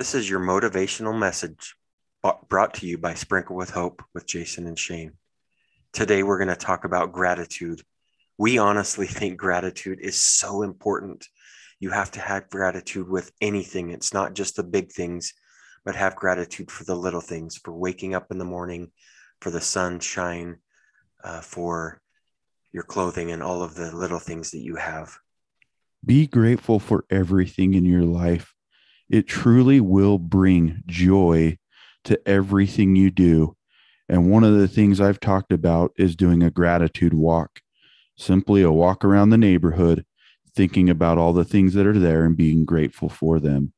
This is your motivational message brought to you by Sprinkle with Hope with Jason and Shane. Today, we're going to talk about gratitude. We honestly think gratitude is so important. You have to have gratitude with anything. It's not just the big things, but have gratitude for the little things, for waking up in the morning, for the sunshine, uh, for your clothing, and all of the little things that you have. Be grateful for everything in your life. It truly will bring joy to everything you do. And one of the things I've talked about is doing a gratitude walk, simply a walk around the neighborhood, thinking about all the things that are there and being grateful for them.